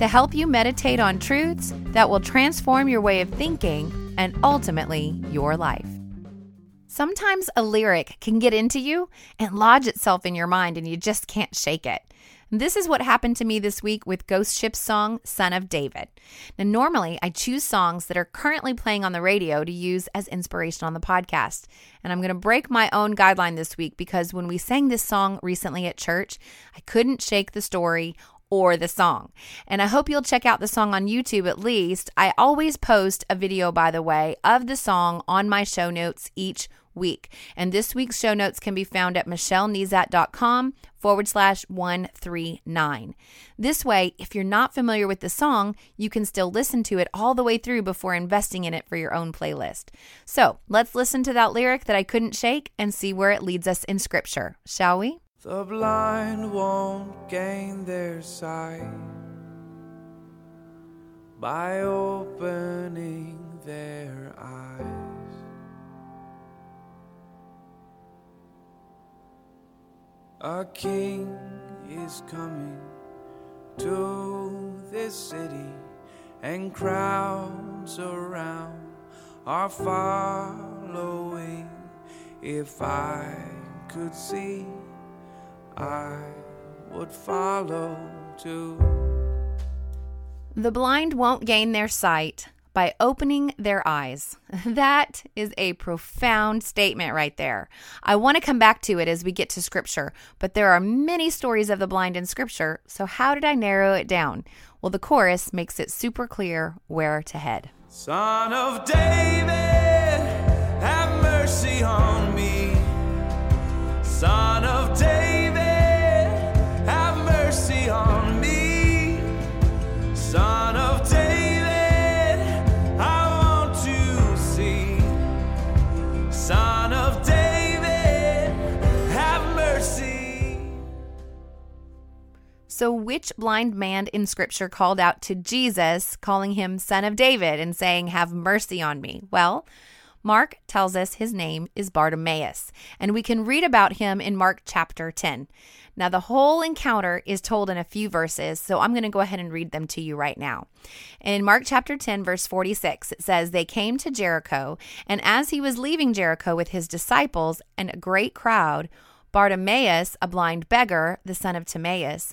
to help you meditate on truths that will transform your way of thinking and ultimately your life. Sometimes a lyric can get into you and lodge itself in your mind, and you just can't shake it. This is what happened to me this week with Ghost Ship's song, Son of David. Now, normally I choose songs that are currently playing on the radio to use as inspiration on the podcast. And I'm going to break my own guideline this week because when we sang this song recently at church, I couldn't shake the story or the song. And I hope you'll check out the song on YouTube at least. I always post a video, by the way, of the song on my show notes each week. And this week's show notes can be found at michellenezat.com forward slash 139. This way, if you're not familiar with the song, you can still listen to it all the way through before investing in it for your own playlist. So let's listen to that lyric that I couldn't shake and see where it leads us in scripture, shall we? The blind won't gain their sight by opening their eyes. A king is coming to this city, and crowds around are following. If I could see I would follow too. The blind won't gain their sight by opening their eyes. That is a profound statement right there. I want to come back to it as we get to scripture, but there are many stories of the blind in scripture, so how did I narrow it down? Well, the chorus makes it super clear where to head. Son of David, have mercy on me. Son of David. So, which blind man in scripture called out to Jesus, calling him son of David and saying, Have mercy on me? Well, Mark tells us his name is Bartimaeus, and we can read about him in Mark chapter 10. Now, the whole encounter is told in a few verses, so I'm going to go ahead and read them to you right now. In Mark chapter 10, verse 46, it says, They came to Jericho, and as he was leaving Jericho with his disciples and a great crowd, Bartimaeus, a blind beggar, the son of Timaeus,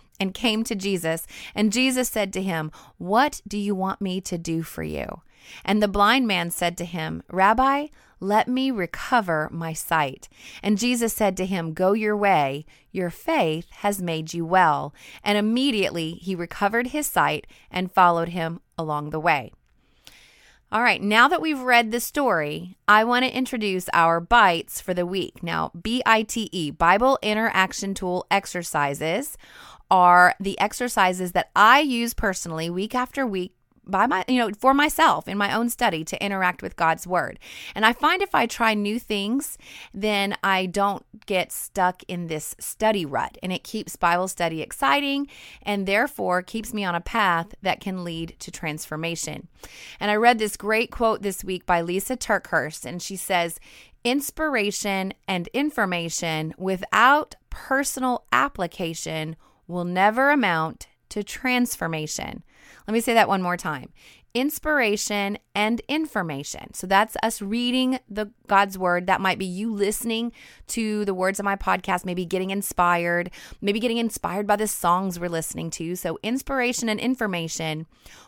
and came to Jesus. And Jesus said to him, What do you want me to do for you? And the blind man said to him, Rabbi, let me recover my sight. And Jesus said to him, Go your way, your faith has made you well. And immediately he recovered his sight and followed him along the way. All right, now that we've read the story, I want to introduce our bites for the week. Now, B I T E, Bible Interaction Tool Exercises, are the exercises that I use personally week after week by my you know for myself in my own study to interact with God's word. And I find if I try new things, then I don't get stuck in this study rut and it keeps Bible study exciting and therefore keeps me on a path that can lead to transformation. And I read this great quote this week by Lysa TerKeurst and she says inspiration and information without personal application will never amount to transformation. Let me say that one more time. Inspiration and information. So that's us reading the God's word. That might be you listening to the words of my podcast, maybe getting inspired, maybe getting inspired by the songs we're listening to. So inspiration and information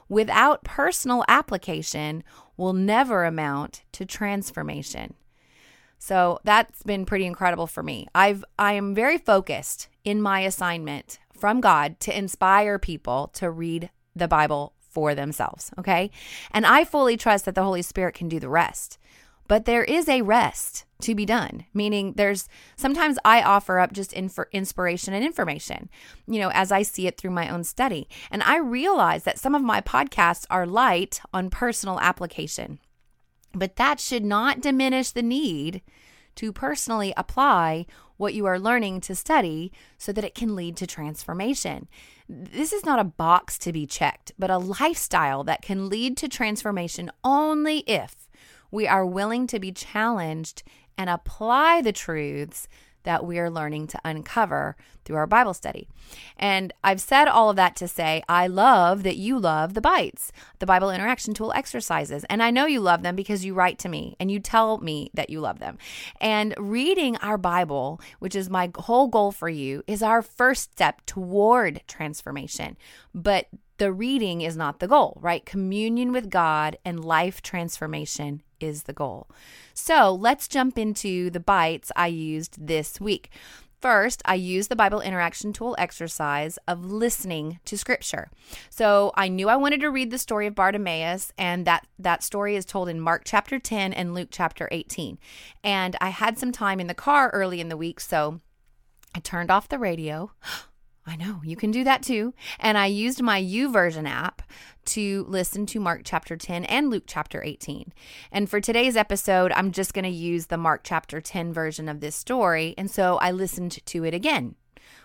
without personal application will never amount to transformation. So that's been pretty incredible for me. I've I am very focused in my assignment from God to inspire people to read the Bible for themselves, okay? And I fully trust that the Holy Spirit can do the rest. But there is a rest to be done, meaning there's sometimes I offer up just infor- inspiration and information, you know, as I see it through my own study. And I realize that some of my podcasts are light on personal application. But that should not diminish the need to personally apply what you are learning to study so that it can lead to transformation. This is not a box to be checked, but a lifestyle that can lead to transformation only if we are willing to be challenged and apply the truths that we are learning to uncover through our Bible study. And I've said all of that to say, I love that you love the bites, the Bible interaction tool exercises. And I know you love them because you write to me and you tell me that you love them. And reading our Bible, which is my whole goal for you, is our first step toward transformation. But the reading is not the goal, right? Communion with God and life transformation is the goal. So let's jump into the bites I used this week. First, I used the Bible interaction tool exercise of listening to scripture. So I knew I wanted to read the story of Bartimaeus, and that, that story is told in Mark chapter 10 and Luke chapter 18. And I had some time in the car early in the week, so I turned off the radio. I know you can do that too. And I used my YouVersion app to listen to Mark chapter 10 and Luke chapter 18. And for today's episode, I'm just going to use the Mark chapter 10 version of this story. And so I listened to it again,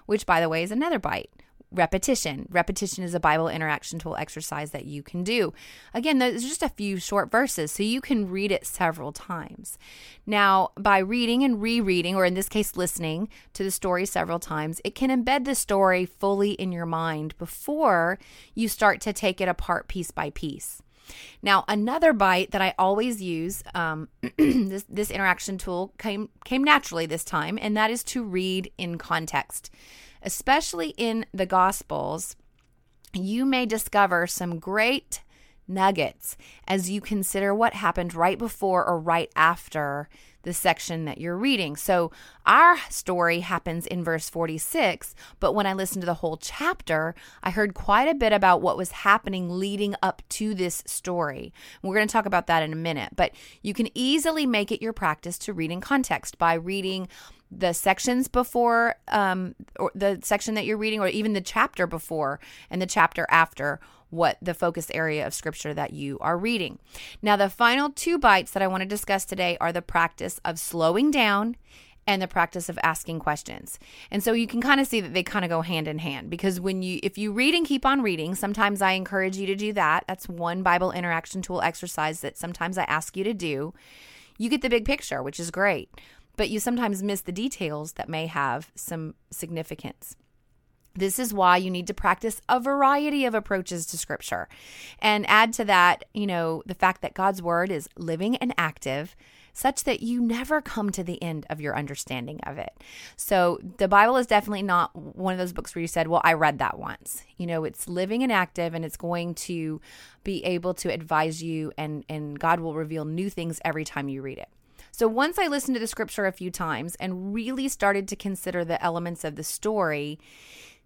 which, by the way, is another bite repetition. Repetition is a Bible interaction tool exercise that you can do. Again, there's just a few short verses, so you can read it several times. Now, by reading and rereading, or in this case, listening to the story several times, it can embed the story fully in your mind before you start to take it apart piece by piece. Now, another bite that I always use, um, this this interaction tool came came naturally this time, and that is to read in context especially in the Gospels, you may discover some great nuggets as you consider what happened right before or right after the section that you're reading. So, our story happens in verse 46, but when I listened to the whole chapter, I heard quite a bit about what was happening leading up to this story. We're going to talk about that in a minute, but you can easily make it your practice to read in context by reading the sections before um, or the section that you're reading or even the chapter before and the chapter after what the focus area of scripture that you are reading. Now, the final two bites that I want to discuss today are the practice of slowing down and the practice of asking questions. And so you can kind of see that they kind of go hand in hand because when you if you read and keep on reading, sometimes I encourage you to do that. That's one Bible interaction tool exercise that sometimes I ask you to do. You get the big picture, which is great but you sometimes miss the details that may have some significance. This is why you need to practice a variety of approaches to scripture. And add to that, you know, the fact that God's word is living and active such that you never come to the end of your understanding of it. So the Bible is definitely not one of those books where you said, Well, I read that once. You know, it's living and active and it's going to be able to advise you and, and God will reveal new things every time you read it. So once I listened to the scripture a few times and really started to consider the elements of the story,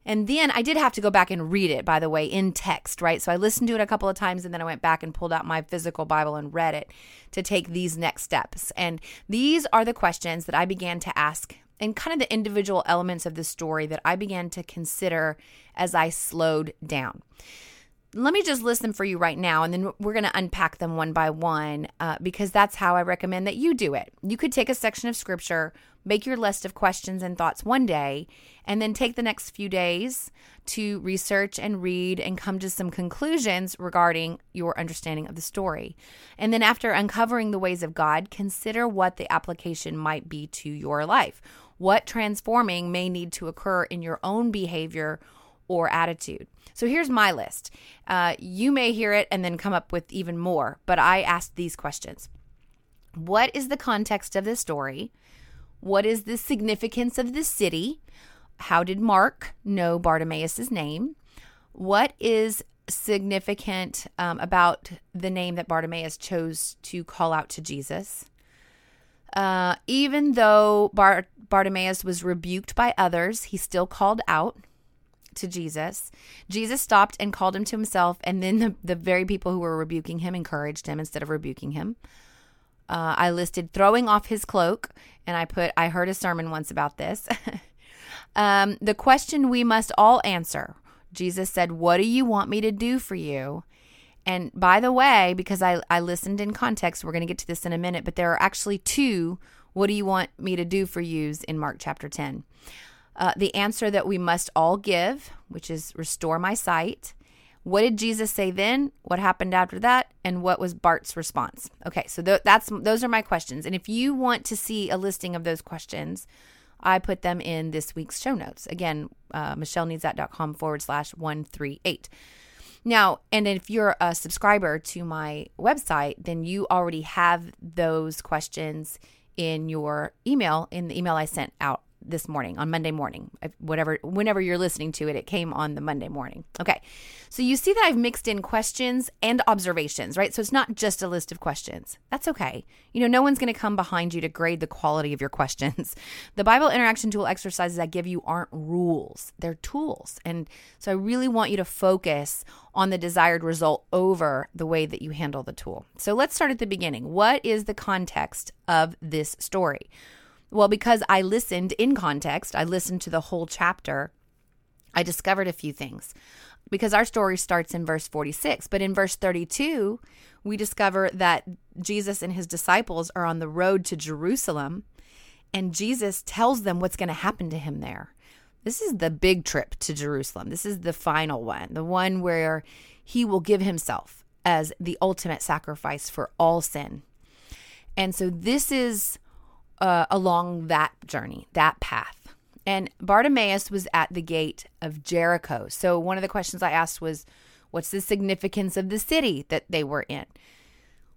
and then I did have to go back and read it, by the way, in text, right? So I listened to it a couple of times and then I went back and pulled out my physical Bible and read it to take these next steps. And these are the questions that I began to ask and kind of the individual elements of the story that I began to consider as I slowed down. Let me just list them for you right now, and then we're going to unpack them one by one uh, because that's how I recommend that you do it. You could take a section of scripture, make your list of questions and thoughts one day, and then take the next few days to research and read and come to some conclusions regarding your understanding of the story. And then, after uncovering the ways of God, consider what the application might be to your life. What transforming may need to occur in your own behavior or attitude. So here's my list. Uh, you may hear it and then come up with even more, but I asked these questions What is the context of this story? What is the significance of the city? How did Mark know Bartimaeus' name? What is significant um, about the name that Bartimaeus chose to call out to Jesus? Uh, even though Bar- Bartimaeus was rebuked by others, he still called out to Jesus. Jesus stopped and called him to himself, and then the, the very people who were rebuking him encouraged him instead of rebuking him. Uh, I listed throwing off his cloak, and I put, I heard a sermon once about this. um, the question we must all answer Jesus said, What do you want me to do for you? And by the way, because I, I listened in context, we're going to get to this in a minute, but there are actually two what do you want me to do for yous in Mark chapter 10. Uh, the answer that we must all give, which is restore my sight. What did Jesus say then? What happened after that? And what was Bart's response? Okay, so th- that's those are my questions. And if you want to see a listing of those questions, I put them in this week's show notes. Again, uh, michellenezat.com forward slash 138. Now, and if you're a subscriber to my website, then you already have those questions in your email, in the email I sent out this morning on Monday morning. Whatever whenever you're listening to it, it came on the Monday morning. Okay. So you see that I've mixed in questions and observations, right? So it's not just a list of questions. That's okay. You know, no one's going to come behind you to grade the quality of your questions. The Bible interaction tool exercises I give you aren't rules. They're tools. And so I really want you to focus on the desired result over the way that you handle the tool. So let's start at the beginning. What is the context of this story? Well, because I listened in context, I listened to the whole chapter, I discovered a few things. Because our story starts in verse 46, but in verse 32, we discover that Jesus and his disciples are on the road to Jerusalem, and Jesus tells them what's going to happen to him there. This is the big trip to Jerusalem. This is the final one, the one where he will give himself as the ultimate sacrifice for all sin. And so this is uh, along that journey, that path. And Bartimaeus was at the gate of Jericho. So one of the questions I asked was, What's the significance of the city that they were in?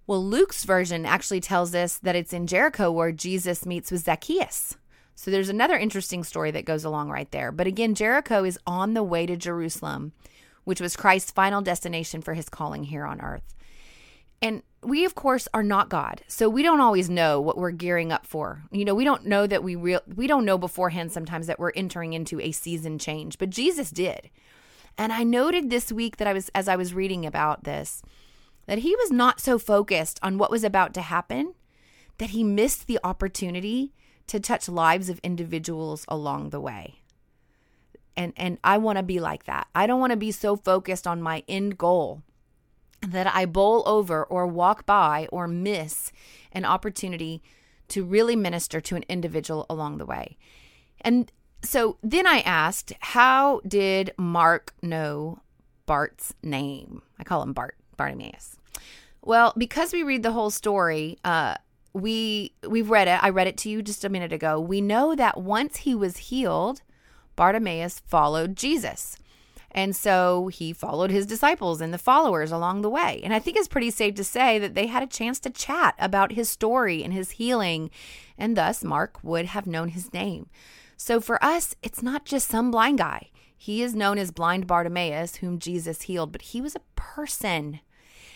Well, Luke's version actually tells us that it's in Jericho where Jesus meets with Zacchaeus. So there's another interesting story that goes along right there. But again, Jericho is on the way to Jerusalem, which was Christ's final destination for his calling here on earth. And we of course are not God. So we don't always know what we're gearing up for. You know, we don't know that we real we don't know beforehand sometimes that we're entering into a season change, but Jesus did. And I noted this week that I was as I was reading about this that he was not so focused on what was about to happen that he missed the opportunity to touch lives of individuals along the way. And and I want to be like that. I don't want to be so focused on my end goal that I bowl over or walk by or miss an opportunity to really minister to an individual along the way. And so then I asked, how did Mark know Bart's name? I call him Bart, Bartimaeus. Well, because we read the whole story, uh, we we've read it. I read it to you just a minute ago. We know that once he was healed, Bartimaeus followed Jesus. And so he followed his disciples and the followers along the way. And I think it's pretty safe to say that they had a chance to chat about his story and his healing. And thus, Mark would have known his name. So for us, it's not just some blind guy. He is known as blind Bartimaeus, whom Jesus healed, but he was a person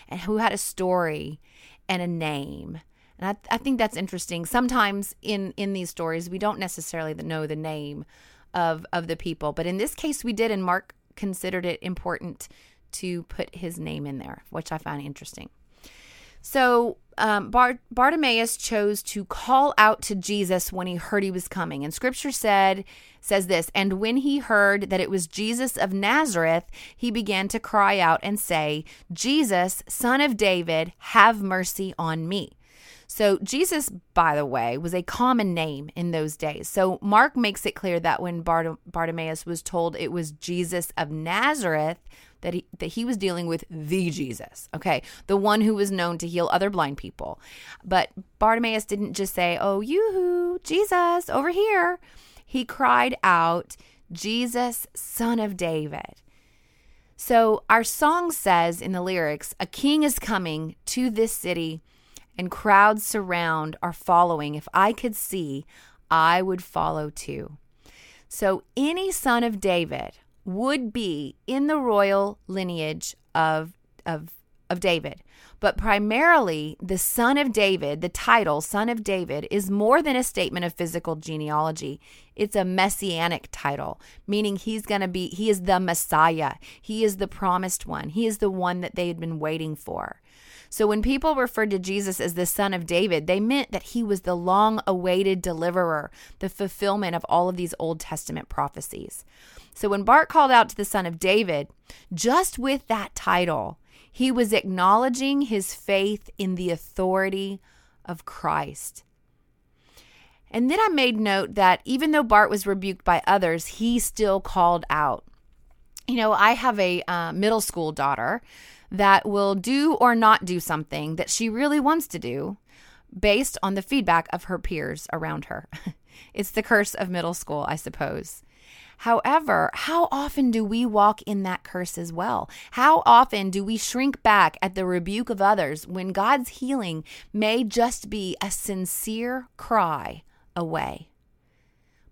and who had a story and a name. And I, I think that's interesting. Sometimes in in these stories, we don't necessarily know the name of of the people, but in this case, we did. In Mark considered it important to put his name in there, which I find interesting. So um, Bar- Bartimaeus chose to call out to Jesus when he heard he was coming, and Scripture said says this. And when he heard that it was Jesus of Nazareth, he began to cry out and say, "Jesus, Son of David, have mercy on me." So, Jesus, by the way, was a common name in those days. So, Mark makes it clear that when Bart- Bartimaeus was told it was Jesus of Nazareth, that he, that he was dealing with the Jesus, okay, the one who was known to heal other blind people. But Bartimaeus didn't just say, "Oh, yoo-hoo, Jesus, over here." He cried out, "Jesus, son of David." So our song says in the lyrics, "A king is coming to this city, and crowds surround are following. If I could see, I would follow too." So any son of David would be in the royal lineage of of of David. But primarily, the son of David, the title son of David, is more than a statement of physical genealogy. It's a messianic title, meaning he's going to be, he is the Messiah. He is the promised one. He is the one that they had been waiting for. So when people referred to Jesus as the son of David, they meant that he was the long awaited deliverer, the fulfillment of all of these Old Testament prophecies. So when Bart called out to the son of David, just with that title, he was acknowledging his faith in the authority of Christ. And then I made note that even though Bart was rebuked by others, he still called out. You know, I have a uh, middle school daughter that will do or not do something that she really wants to do based on the feedback of her peers around her. it's the curse of middle school, I suppose. However, how often do we walk in that curse as well? How often do we shrink back at the rebuke of others when God's healing may just be a sincere cry away?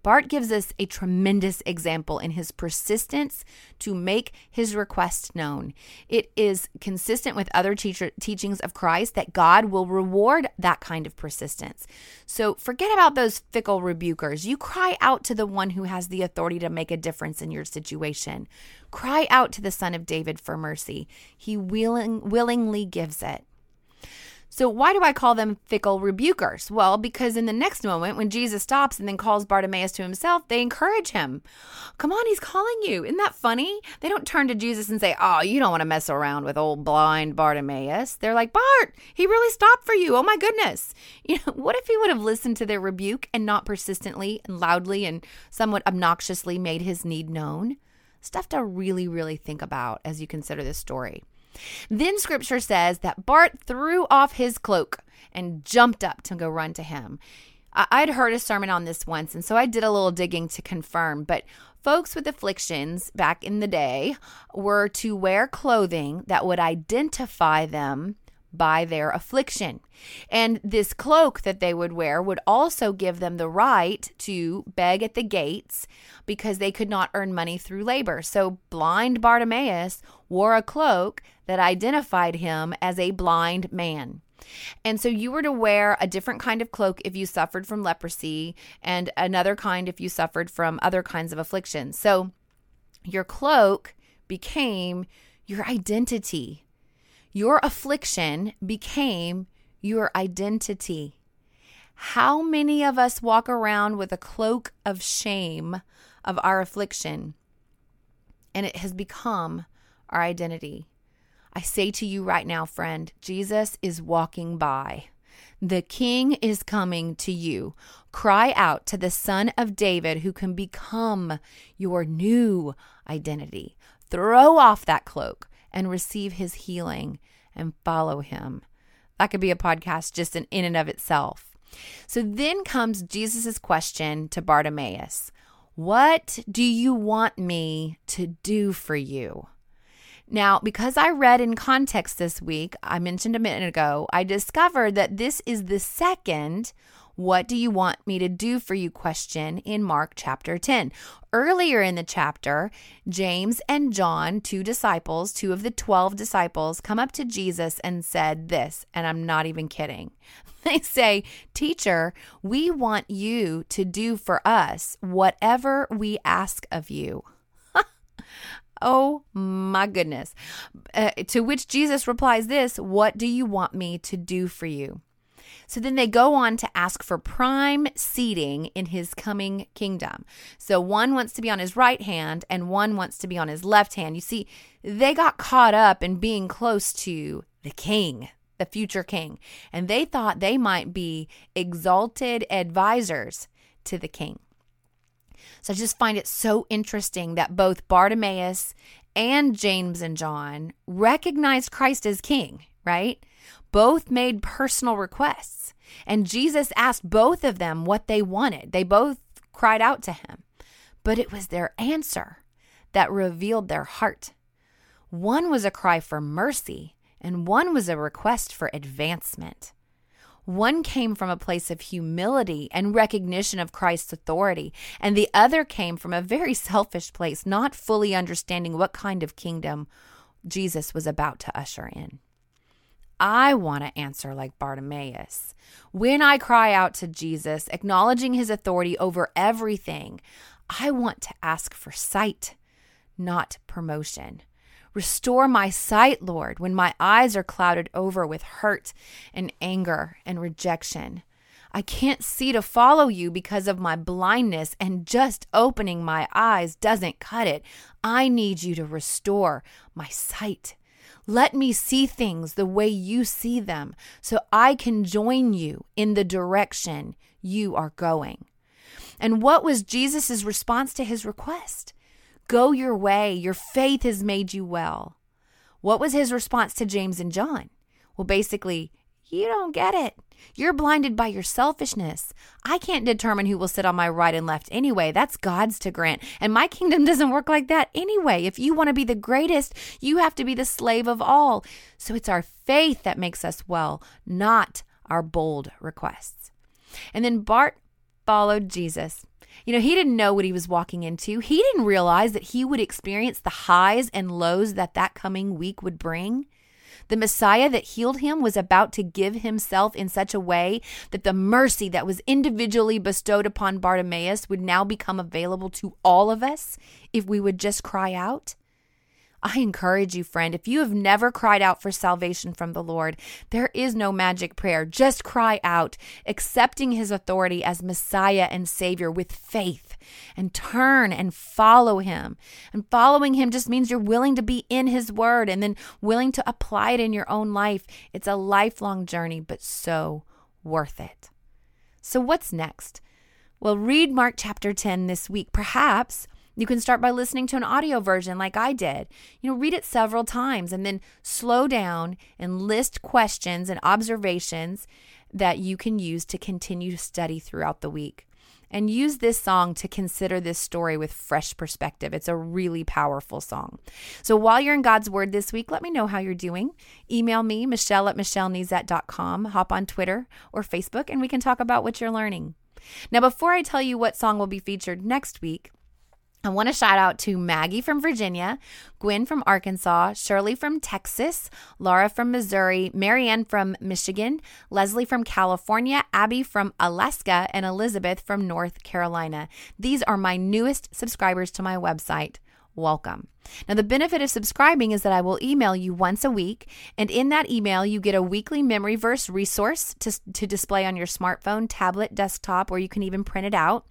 Bart gives us a tremendous example in his persistence to make his request known. It is consistent with other teacher, teachings of Christ that God will reward that kind of persistence. So forget about those fickle rebukers. You cry out to the one who has the authority to make a difference in your situation. Cry out to the Son of David for mercy. He willing, willingly gives it. So, why do I call them fickle rebukers? Well, because in the next moment, when Jesus stops and then calls Bartimaeus to himself, they encourage him. Come on, he's calling you. Isn't that funny? They don't turn to Jesus and say, Oh, you don't want to mess around with old blind Bartimaeus. They're like, Bart, he really stopped for you. Oh my goodness. You know, what if he would have listened to their rebuke and not persistently and loudly and somewhat obnoxiously made his need known? Stuff to really, really think about as you consider this story. Then scripture says that Bart threw off his cloak and jumped up to go run to him. I'd heard a sermon on this once, and so I did a little digging to confirm. But folks with afflictions back in the day were to wear clothing that would identify them by their affliction. And this cloak that they would wear would also give them the right to beg at the gates because they could not earn money through labor. So blind Bartimaeus wore a cloak that identified him as a blind man. And so you were to wear a different kind of cloak if you suffered from leprosy, and another kind if you suffered from other kinds of afflictions. So your cloak became your identity. Your affliction became your identity. How many of us walk around with a cloak of shame of our affliction and it has become our identity? I say to you right now, friend, Jesus is walking by. The King is coming to you. Cry out to the Son of David who can become your new identity. Throw off that cloak and receive his healing and follow him. That could be a podcast just in, in and of itself. So then comes Jesus' question to Bartimaeus What do you want me to do for you? Now, because I read in context this week, I mentioned a minute ago, I discovered that this is the second what do you want me to do for you question in Mark chapter 10. Earlier in the chapter, James and John, two disciples, two of the 12 disciples, come up to Jesus and said this, and I'm not even kidding. They say, Teacher, we want you to do for us whatever we ask of you. Oh my goodness. Uh, to which Jesus replies this What do you want me to do for you? So then they go on to ask for prime seating in his coming kingdom. So one wants to be on his right hand and one wants to be on his left hand. You see, they got caught up in being close to the king, the future king, and they thought they might be exalted advisors to the king. So I just find it so interesting that both Bartimaeus and James and John recognized Christ as king, right? Both made personal requests, and Jesus asked both of them what they wanted. They both cried out to him, but it was their answer that revealed their heart. One was a cry for mercy, and one was a request for advancement. One came from a place of humility and recognition of Christ's authority, and the other came from a very selfish place, not fully understanding what kind of kingdom Jesus was about to usher in. I want to answer like Bartimaeus. When I cry out to Jesus, acknowledging his authority over everything, I want to ask for sight, not promotion. Restore my sight, Lord, when my eyes are clouded over with hurt and anger and rejection. I can't see to follow you because of my blindness, and just opening my eyes doesn't cut it. I need you to restore my sight. Let me see things the way you see them so I can join you in the direction you are going. And what was Jesus' response to his request? Go your way. Your faith has made you well. What was his response to James and John? Well, basically, you don't get it. You're blinded by your selfishness. I can't determine who will sit on my right and left anyway. That's God's to grant. And my kingdom doesn't work like that anyway. If you want to be the greatest, you have to be the slave of all. So it's our faith that makes us well, not our bold requests. And then Bart followed Jesus. You know, he didn't know what he was walking into. He didn't realize that he would experience the highs and lows that that coming week would bring. The Messiah that healed him was about to give himself in such a way that the mercy that was individually bestowed upon Bartimaeus would now become available to all of us if we would just cry out. I encourage you, friend, if you have never cried out for salvation from the Lord, there is no magic prayer. Just cry out, accepting his authority as Messiah and Savior with faith, and turn and follow him. And following him just means you're willing to be in his word and then willing to apply it in your own life. It's a lifelong journey, but so worth it. So, what's next? Well, read Mark chapter 10 this week. Perhaps you can start by listening to an audio version like I did. You know, read it several times and then slow down and list questions and observations that you can use to continue to study throughout the week. And use this song to consider this story with fresh perspective. It's a really powerful song. So while you're in God's Word this week, let me know how you're doing. Email me, Michelle at michellenezat.com. Hop on Twitter or Facebook, and we can talk about what you're learning. Now, before I tell you what song will be featured next week, I want to shout out to Maggie from Virginia, Gwen from Arkansas, Shirley from Texas, Laura from Missouri, Marianne from Michigan, Leslie from California, Abby from Alaska, and Elizabeth from North Carolina. These are my newest subscribers to my website welcome. Now, the benefit of subscribing is that I will email you once a week, and in that email, you get a weekly memory verse resource to, to display on your smartphone, tablet, desktop, or you can even print it out.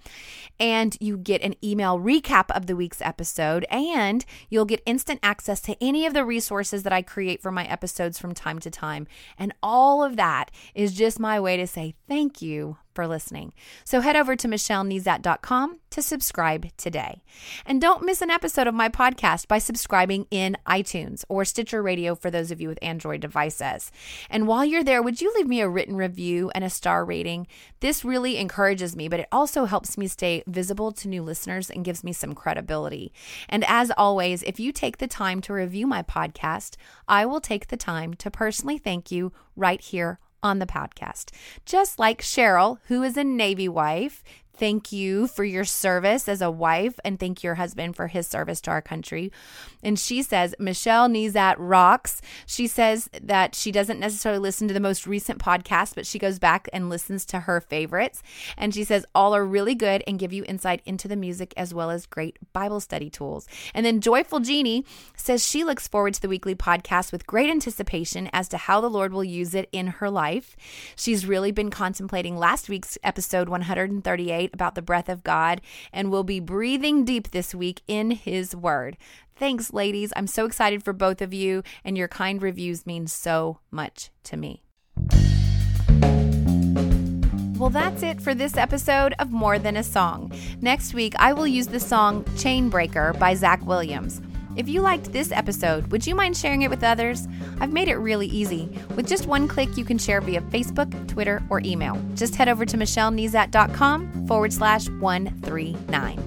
And you get an email recap of the week's episode, and you'll get instant access to any of the resources that I create for my episodes from time to time. And all of that is just my way to say thank you for listening. So head over to michellenezat.com to subscribe today. And don't miss an episode of my podcast by subscribing in iTunes or Stitcher Radio for those of you with Android devices. And while you're there, would you leave me a written review and a star rating? This really encourages me, but it also helps me stay visible to new listeners and gives me some credibility. And as always, if you take the time to review my podcast, I will take the time to personally thank you right here on the podcast. Just like Cheryl, who is a Navy wife. Thank you for your service as a wife and thank your husband for his service to our country. And she says, Michelle Nezat rocks. She says that she doesn't necessarily listen to the most recent podcast, but she goes back and listens to her favorites. And she says, all are really good and give you insight into the music as well as great Bible study tools. And then Joyful Jeannie says she looks forward to the weekly podcast with great anticipation as to how the Lord will use it in her life. She's really been contemplating last week's episode 138 about the breath of God and will be breathing deep this week in His Word. Thanks, ladies. I'm so excited for both of you, and your kind reviews mean so much to me. Well, that's it for this episode of More Than a Song. Next week, I will use the song Chainbreaker by Zach Williams. If you liked this episode, would you mind sharing it with others? I've made it really easy. With just one click, you can share via Facebook, Twitter, or email. Just head over to michellenezat.com forward slash 139.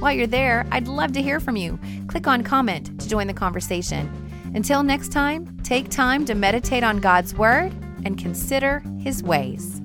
While you're there, I'd love to hear from you. Click on comment to join the conversation. Until next time, take time to meditate on God's Word and consider His ways.